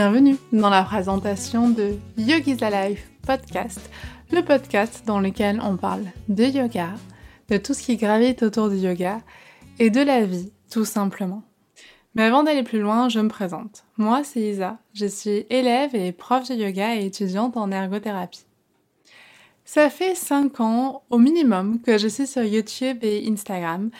Bienvenue dans la présentation de Yogi's Alive podcast, le podcast dans lequel on parle de yoga, de tout ce qui gravite autour du yoga et de la vie tout simplement. Mais avant d'aller plus loin, je me présente. Moi, c'est Isa. Je suis élève et prof de yoga et étudiante en ergothérapie. Ça fait 5 ans au minimum que je suis sur YouTube et Instagram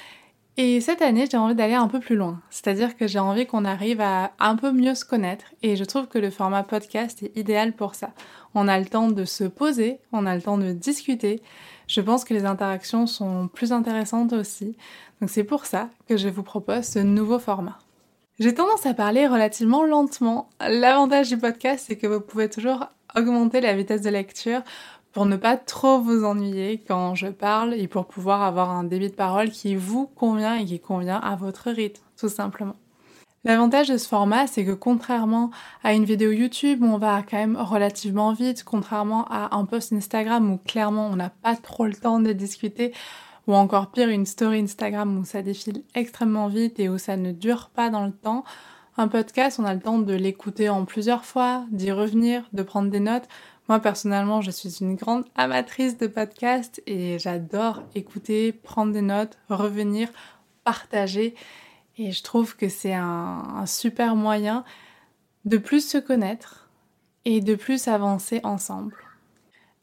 et cette année, j'ai envie d'aller un peu plus loin. C'est-à-dire que j'ai envie qu'on arrive à un peu mieux se connaître. Et je trouve que le format podcast est idéal pour ça. On a le temps de se poser, on a le temps de discuter. Je pense que les interactions sont plus intéressantes aussi. Donc c'est pour ça que je vous propose ce nouveau format. J'ai tendance à parler relativement lentement. L'avantage du podcast, c'est que vous pouvez toujours augmenter la vitesse de lecture pour ne pas trop vous ennuyer quand je parle et pour pouvoir avoir un débit de parole qui vous convient et qui convient à votre rythme, tout simplement. L'avantage de ce format, c'est que contrairement à une vidéo YouTube où on va quand même relativement vite, contrairement à un post Instagram où clairement on n'a pas trop le temps de discuter, ou encore pire une story Instagram où ça défile extrêmement vite et où ça ne dure pas dans le temps, un podcast, on a le temps de l'écouter en plusieurs fois, d'y revenir, de prendre des notes. Moi personnellement, je suis une grande amatrice de podcasts et j'adore écouter, prendre des notes, revenir, partager. Et je trouve que c'est un, super moyen de plus se connaître et de plus avancer ensemble.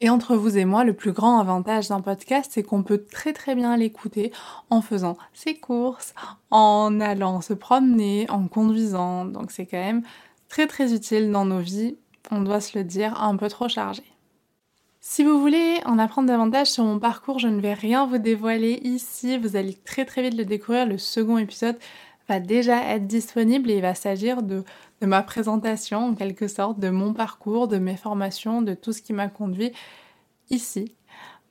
Et entre vous et moi, le plus grand avantage d'un podcast, c'est qu'on peut très très bien l'écouter en faisant ses courses, en allant se promener, en conduisant. Donc c'est quand même très très utile dans nos vies on doit se le dire, un peu trop chargé. Si vous voulez en apprendre davantage sur mon parcours, je ne vais rien vous dévoiler ici, vous allez très très vite le découvrir. Le second épisode va déjà être disponible et il va s'agir de, de ma présentation en quelque sorte, de mon parcours, de mes formations, de tout ce qui m'a conduit ici.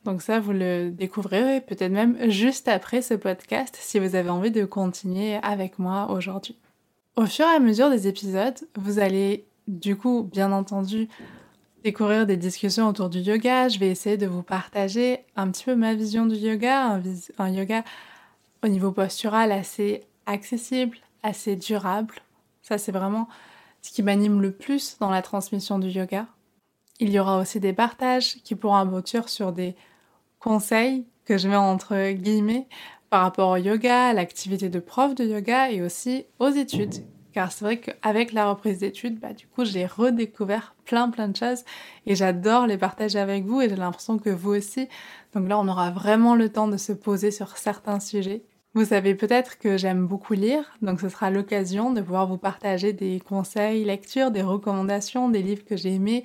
Donc ça, vous le découvrirez peut-être même juste après ce podcast si vous avez envie de continuer avec moi aujourd'hui. Au fur et à mesure des épisodes, vous allez du coup, bien entendu, découvrir des discussions autour du yoga. Je vais essayer de vous partager un petit peu ma vision du yoga, un, yoga au niveau postural assez accessible, assez durable. Ça, c'est vraiment ce qui m'anime le plus dans la transmission du yoga. Il y aura aussi des partages qui pourront aboutir sur des conseils que je mets entre guillemets par rapport au yoga, à l'activité de prof de yoga et aussi aux études car c'est vrai qu'avec la reprise d'études, bah, du coup, j'ai redécouvert plein plein de choses et j'adore les partager avec vous et j'ai l'impression que vous aussi. Donc là, on aura vraiment le temps de se poser sur certains sujets. Vous savez peut-être que j'aime beaucoup lire, donc ce sera l'occasion de pouvoir vous partager des conseils lecture, des recommandations, des livres que j'ai aimés,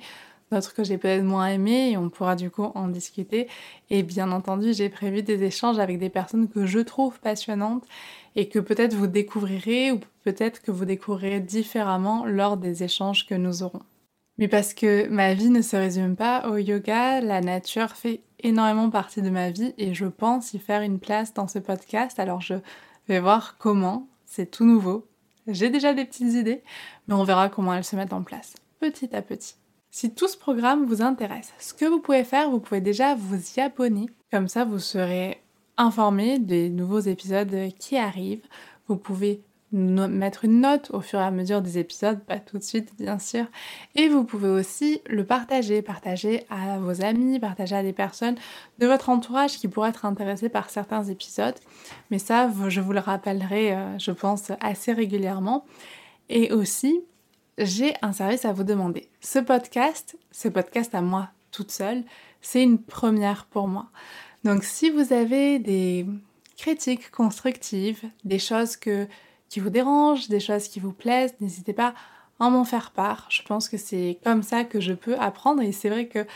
d'autres que j'ai peut-être moins aimés et on pourra du coup en discuter. Et bien entendu, j'ai prévu des échanges avec des personnes que je trouve passionnantes et que peut-être vous découvrirez ou peut-être que vous découvrirez différemment lors des échanges que nous aurons. Mais parce que ma vie ne se résume pas au yoga, la nature fait énormément partie de ma vie et je pense y faire une place dans ce podcast. Alors je vais voir comment, c'est tout nouveau. J'ai déjà des petites idées, mais on verra comment elles se mettent en place, petit à petit. Si tout ce programme vous intéresse, ce que vous pouvez faire, vous pouvez déjà vous y abonner. Comme ça, vous serez informé des nouveaux épisodes qui arrivent. Vous pouvez mettre une note au fur et à mesure des épisodes, pas tout de suite bien sûr. Et vous pouvez aussi le partager, partager à vos amis, partager à des personnes de votre entourage qui pourraient être intéressées par certains épisodes. Mais ça, je vous le rappellerai, euh, je pense, assez régulièrement. Et aussi, j'ai un service à vous demander. Ce podcast, ce podcast à moi toute seule, c'est une première pour moi. Donc si vous avez des critiques constructives, des choses qui vous dérangent, des choses qui vous plaisent, n'hésitez pas à m'en faire part. Je pense que c'est comme ça que je peux apprendre et c'est vrai que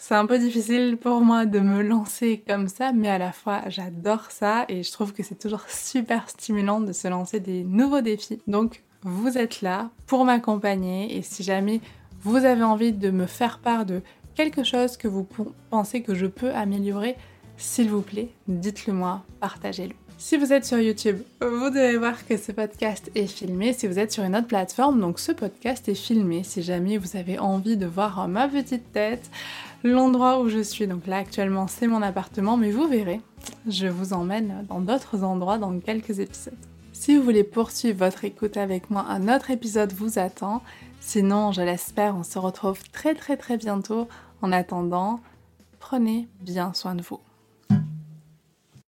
c'est un peu difficile pour moi de me lancer comme ça, mais à la fois j'adore ça et je trouve que c'est toujours super stimulant de se lancer des nouveaux défis. Donc vous êtes là pour m'accompagner et si jamais vous avez envie de me faire part de quelque chose que vous pensez que je peux améliorer, s'il vous plaît, dites-le moi, partagez-le. Si vous êtes sur YouTube, vous devez voir que ce podcast est filmé. Si vous êtes sur une autre plateforme, donc ce podcast est filmé. Si jamais vous avez envie de voir ma petite tête, l'endroit où je suis, donc là actuellement c'est mon appartement, mais vous verrez, je vous emmène dans d'autres endroits dans quelques épisodes. Si vous voulez poursuivre votre écoute avec moi, un autre épisode vous attend. Sinon, je l'espère, on se retrouve très très très bientôt. En attendant, prenez bien soin de vous.